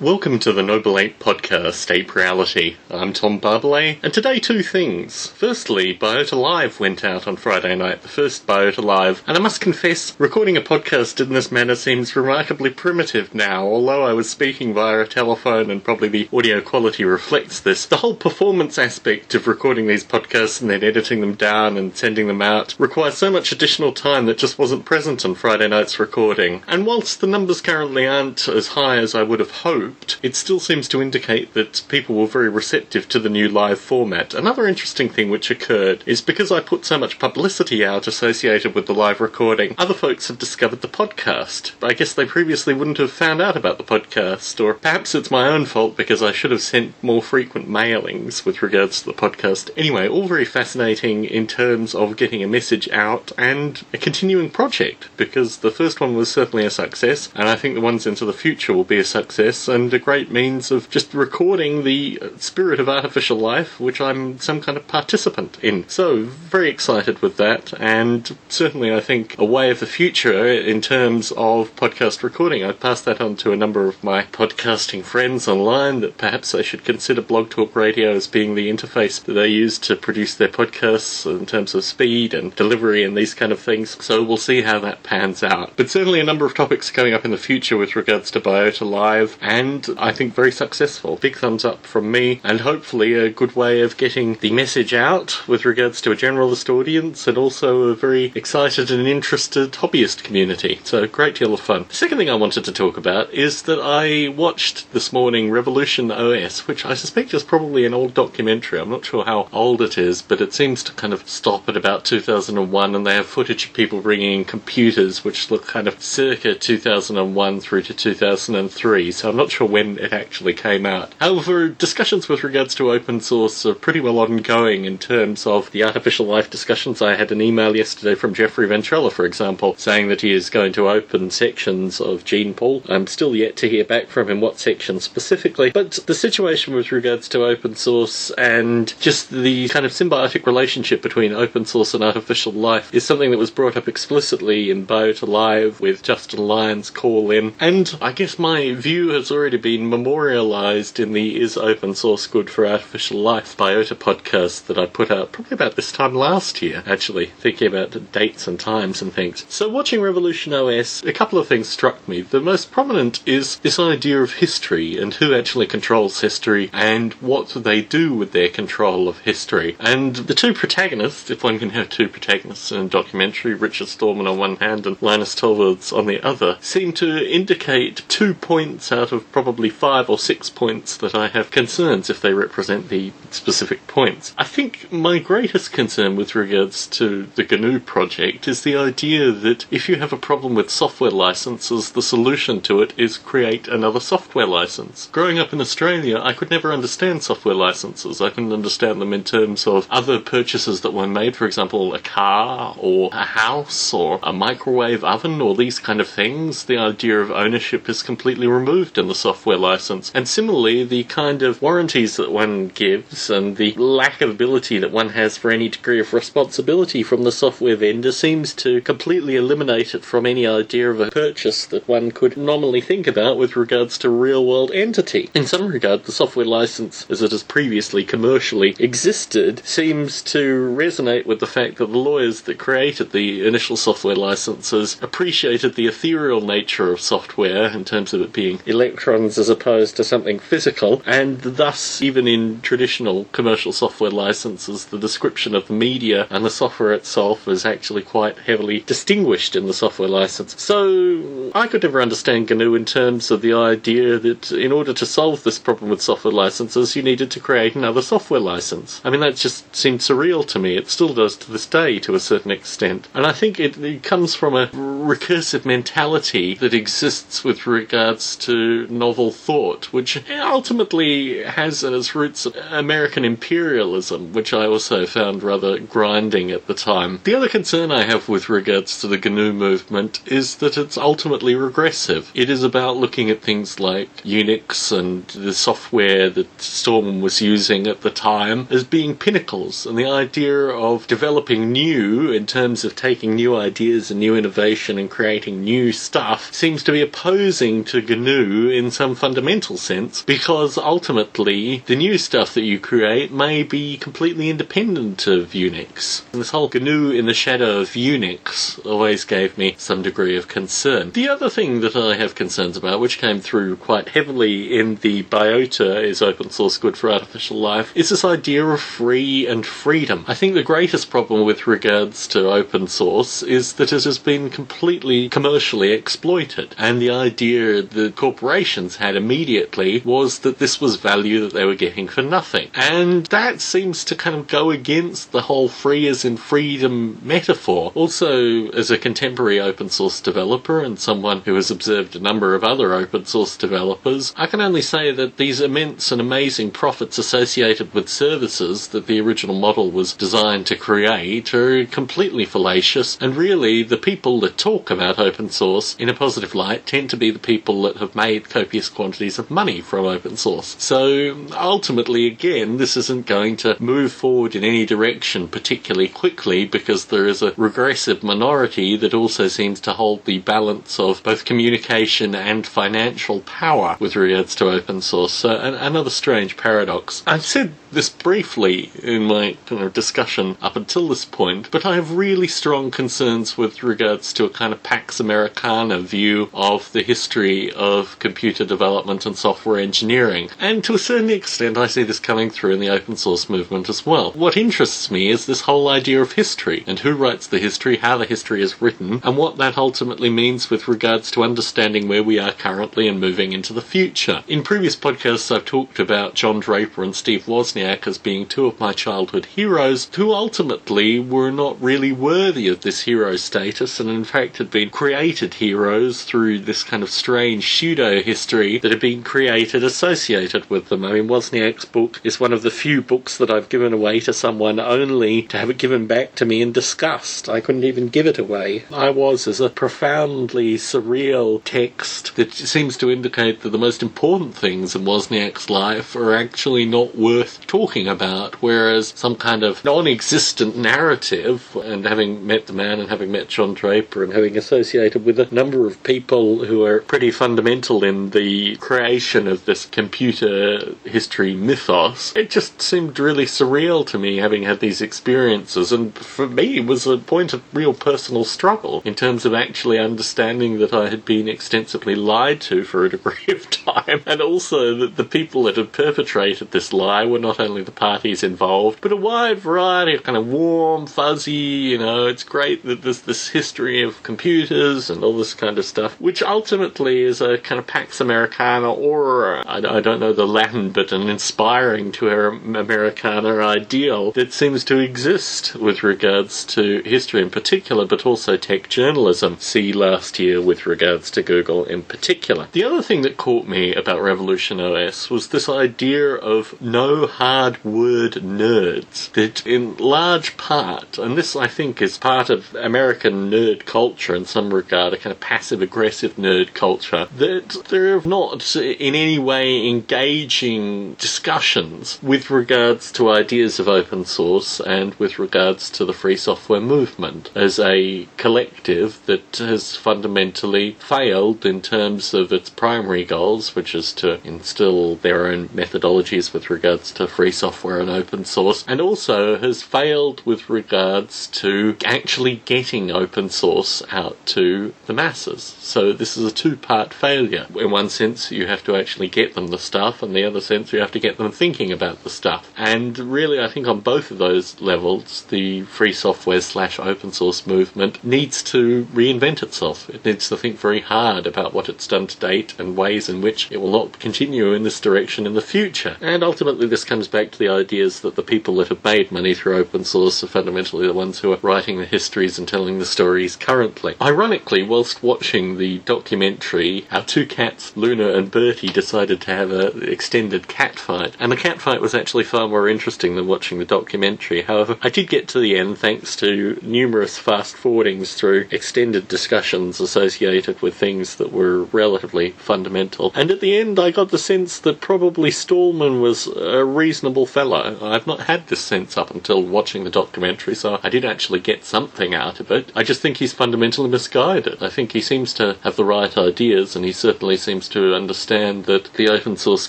Welcome to the Noble Ape podcast, Ape Reality. I'm Tom Barbalet, and today two things. Firstly, Biota Live went out on Friday night, the first Biota Live, and I must confess, recording a podcast in this manner seems remarkably primitive now, although I was speaking via a telephone and probably the audio quality reflects this. The whole performance aspect of recording these podcasts and then editing them down and sending them out requires so much additional time that just wasn't present on Friday night's recording. And whilst the numbers currently aren't as high as I would have hoped, it still seems to indicate that people were very receptive to the new live format. Another interesting thing which occurred is because I put so much publicity out associated with the live recording, other folks have discovered the podcast. I guess they previously wouldn't have found out about the podcast, or perhaps it's my own fault because I should have sent more frequent mailings with regards to the podcast. Anyway, all very fascinating in terms of getting a message out and a continuing project because the first one was certainly a success, and I think the ones into the future will be a success and a great means of just recording the uh, spirit of artificial life, which I'm some kind of participant in. So, very excited with that, and certainly I think a way of the future in terms of podcast recording. I'd pass that on to a number of my podcasting friends online that perhaps they should consider Blog Talk Radio as being the interface that they use to produce their podcasts in terms of speed and delivery and these kind of things. So, we'll see how that pans out. But certainly a number of topics coming up in the future with regards to Biota Live and and I think very successful. Big thumbs up from me, and hopefully a good way of getting the message out with regards to a generalist audience and also a very excited and interested hobbyist community. So, a great deal of fun. The second thing I wanted to talk about is that I watched this morning Revolution OS, which I suspect is probably an old documentary. I'm not sure how old it is, but it seems to kind of stop at about 2001, and they have footage of people bringing in computers which look kind of circa 2001 through to 2003. So, I'm not sure when it actually came out. However, discussions with regards to open source are pretty well ongoing in terms of the artificial life discussions. I had an email yesterday from Jeffrey Ventrella, for example, saying that he is going to open sections of GenePool. I'm still yet to hear back from him what section specifically, but the situation with regards to open source and just the kind of symbiotic relationship between open source and artificial life is something that was brought up explicitly in Biota Live with Justin Lyons call in. And I guess my view has already already been memorialized in the Is Open Source Good for Artificial Life Biota podcast that I put out probably about this time last year, actually, thinking about dates and times and things. So, watching Revolution OS, a couple of things struck me. The most prominent is this idea of history and who actually controls history and what they do with their control of history. And the two protagonists, if one can have two protagonists in a documentary, Richard Stallman on one hand and Linus Torvalds on the other, seem to indicate two points out of probably five or six points that I have concerns if they represent the specific points. I think my greatest concern with regards to the GNU project is the idea that if you have a problem with software licenses, the solution to it is create another software license. Growing up in Australia, I could never understand software licenses. I couldn't understand them in terms of other purchases that were made, for example, a car or a house or a microwave oven or these kind of things. The idea of ownership is completely removed in the software license. And similarly, the kind of warranties that one gives and the lack of ability that one has for any degree of responsibility from the software vendor seems to completely eliminate it from any idea of a purchase that one could normally think about with regards to real world entity. In some regard, the software license, as it has previously commercially existed, seems to resonate with the fact that the lawyers that created the initial software licenses appreciated the ethereal nature of software in terms of it being electronic electrons as opposed to something physical, and thus, even in traditional commercial software licenses, the description of the media and the software itself is actually quite heavily distinguished in the software license. So, I could never understand GNU in terms of the idea that in order to solve this problem with software licenses, you needed to create another software license. I mean, that just seemed surreal to me. It still does to this day to a certain extent. And I think it, it comes from a recursive mentality that exists with regards to novel thought, which ultimately has as its roots American imperialism, which I also found rather grinding at the time. The other concern I have with regards to the GNU movement is that it's ultimately regressive. It is about looking at things like Unix and the software that Stallman was using at the time as being pinnacles, and the idea of developing new in terms of taking new ideas and new innovation and creating new stuff seems to be opposing to GNU in in some fundamental sense because ultimately the new stuff that you create may be completely independent of Unix. And this whole GNU in the shadow of Unix always gave me some degree of concern. The other thing that I have concerns about, which came through quite heavily in the Biota is open source good for artificial life, is this idea of free and freedom. I think the greatest problem with regards to open source is that it has been completely commercially exploited. And the idea the corporations had immediately was that this was value that they were getting for nothing. And that seems to kind of go against the whole free as in freedom metaphor. Also, as a contemporary open source developer and someone who has observed a number of other open source developers, I can only say that these immense and amazing profits associated with services that the original model was designed to create are completely fallacious, and really the people that talk about open source in a positive light tend to be the people that have made copious quantities of money from open source. So ultimately, again, this isn't going to move forward in any direction particularly quickly because there is a regressive minority that also seems to hold the balance of both communication and financial power with regards to open source. So an- another strange paradox. I've said this briefly in my kind of discussion up until this point, but I have really strong concerns with regards to a kind of Pax Americana view of the history of computer development and software engineering. And to a certain extent, I see this coming through in the open source movement as well. What interests me is this whole idea of history and who writes the history, how the history is written, and what that ultimately means with regards to understanding where we are currently and moving into the future. In previous podcasts, I've talked about John Draper and Steve Wozniak as being two of my childhood heroes, who ultimately were not really worthy of this hero status and in fact had been created heroes through this kind of strange pseudo history that had been created associated with them. I mean, Wozniak's book is one of the few books that I've given away to someone only to have it given back to me in disgust. I couldn't even give it away. I was as a profoundly surreal text that seems to indicate that the most important things in Wozniak's life are actually not worth talking about, whereas some kind of non existent narrative, and having met the man and having met John Draper and having associated with a number of people who are pretty fundamental in the creation of this computer history mythos, it just seemed really surreal to me having had these experiences, and for me it was a point of real personal struggle in terms of actually understanding that I had been extensively lied to for a degree of time, and also that the people that had perpetrated this lie were not only the parties involved, but a wide variety of kind of warm, fuzzy, you know, it's great that there's this history of computers and all this kind of stuff, which ultimately is a kind of Pax Americana or, I, I don't know the Latin, but an inspiring to her Americana ideal that seems to exist with regards to history in particular, but also tech journalism. See last year with regards to Google in particular. The other thing that caught me about Revolution OS was this idea of no hard word nerds that in large part, and this I think is part of American nerd culture in some regard, a kind of passive aggressive nerd culture, that they're not in any way engaging discussions with regards to ideas of open source and with regards to the free software movement as a collective that has fundamentally failed in terms of its primary goals, which is to instill their own methodologies with regards to free software and open source, and also has failed with regards to actually getting open source out to the masses. So this is a two part failure. In one sense, you have to actually get them the stuff, and the other sense, you have to get them thinking about the stuff. And really, I think on both of those levels, the free software slash open source movement needs to reinvent itself. It needs to think very hard about what it's done to date and ways in which it will not continue in this direction in the future. And ultimately, this comes back to the ideas that the people that have made money through open source are fundamentally the ones who are writing the histories and telling the stories currently. Ironically, whilst watching the documentary, our two cats, Luna and Bertie, decided to have an extended cat fight. And the cat fight was actually far more interesting than watching the documentary. However, I did get to the end thanks to numerous fast forwardings through extended discussions associated with things that were relatively fundamental. And at the end, I got the sense that probably Stallman was a reasonable fellow. I've not had this sense up until watching the documentary, so I did actually get something out of it. I just think he's fundamentally misguided. I think he seems to have the right ideas, and he certainly seems seems to understand that the open source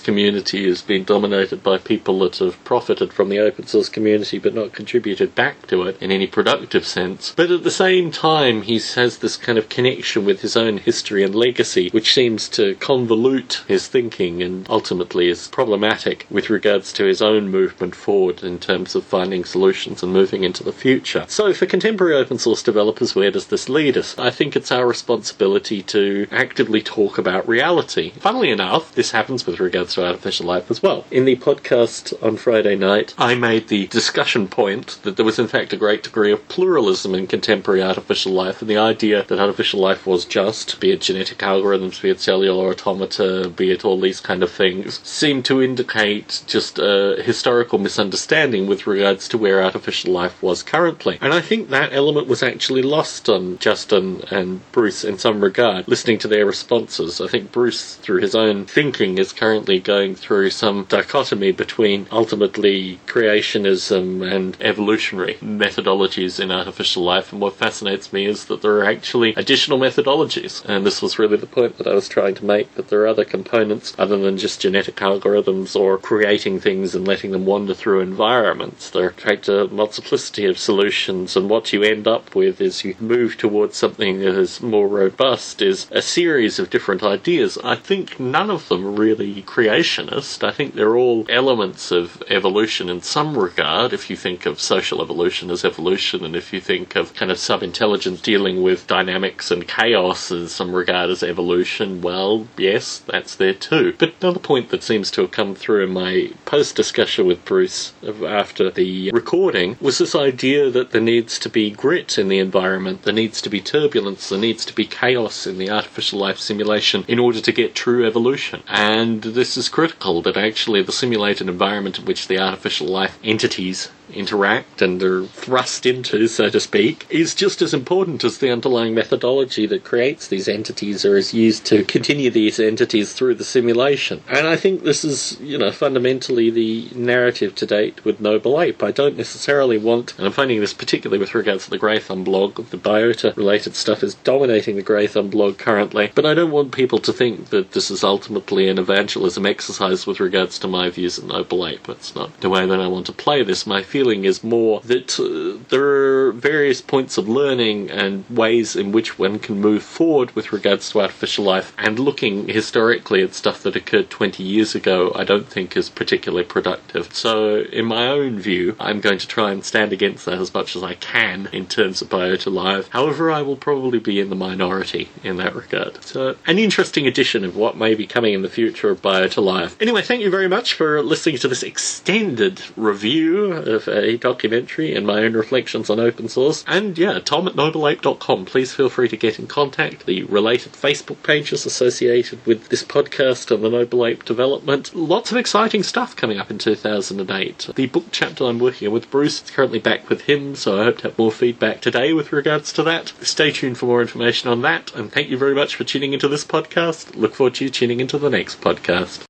community has been dominated by people that have profited from the open source community but not contributed back to it in any productive sense. But at the same time, he has this kind of connection with his own history and legacy, which seems to convolute his thinking and ultimately is problematic with regards to his own movement forward in terms of finding solutions and moving into the future. So, for contemporary open source developers, where does this lead us? I think it's our responsibility to actively talk about reality. Funnily enough, this happens with regards to artificial life as well. In the podcast on Friday night, I made the discussion point that there was, in fact, a great degree of pluralism in contemporary artificial life, and the idea that artificial life was just, be it genetic algorithms, be it cellular automata, be it all these kind of things, seemed to indicate just a historical misunderstanding with regards to where artificial life was currently. And I think that element was actually lost on Justin and Bruce in some regard, listening to their responses. I think Bruce, through his own thinking, is currently going through some dichotomy between ultimately creationism and evolutionary methodologies in artificial life. And what fascinates me is that there are actually additional methodologies. And this was really the point that I was trying to make that there are other components other than just genetic algorithms or creating things and letting them wander through environments. There are, a multiplicity of solutions. And what you end up with is you move towards something that is more robust, is a series of different ideas. I think none of them are really creationist. I think they're all elements of evolution in some regard. If you think of social evolution as evolution, and if you think of kind of sub intelligence dealing with dynamics and chaos in some regard as evolution, well, yes, that's there too. But another point that seems to have come through in my post discussion with Bruce after the recording was this idea that there needs to be grit in the environment, there needs to be turbulence, there needs to be chaos in the artificial life simulation in order to get true evolution. And this is critical that actually the simulated environment in which the artificial life entities interact and are thrust into, so to speak, is just as important as the underlying methodology that creates these entities or is used to continue these entities through the simulation. And I think this is, you know, fundamentally the narrative to date with Noble Ape. I don't necessarily want, and I'm finding this particularly with regards to the Graython blog, the biota related stuff is dominating the Graython blog currently, but I don't want people to think that this is ultimately an evangelism exercise with regards to my views of Noble Ape. That's not the way that I want to play this. My feeling is more that uh, there are various points of learning and ways in which one can move forward with regards to artificial life, and looking historically at stuff that occurred 20 years ago, I don't think is particularly productive. So, in my own view, I'm going to try and stand against that as much as I can in terms of Biota Live. However, I will probably be in the minority in that regard. So, an interesting addition of what may be coming in the future of Biota Live. Anyway, thank you very much for listening to this extended review of a documentary and my own reflections on open source. And yeah, tom at nobleape.com. Please feel free to get in contact. The related Facebook pages associated with this podcast and the Noble Ape development. Lots of exciting stuff coming up in 2008. The book chapter I'm working on with Bruce is currently back with him, so I hope to have more feedback today with regards to that. Stay tuned for more information on that, and thank you very much for tuning into this podcast. Look forward to you tuning into the next podcast.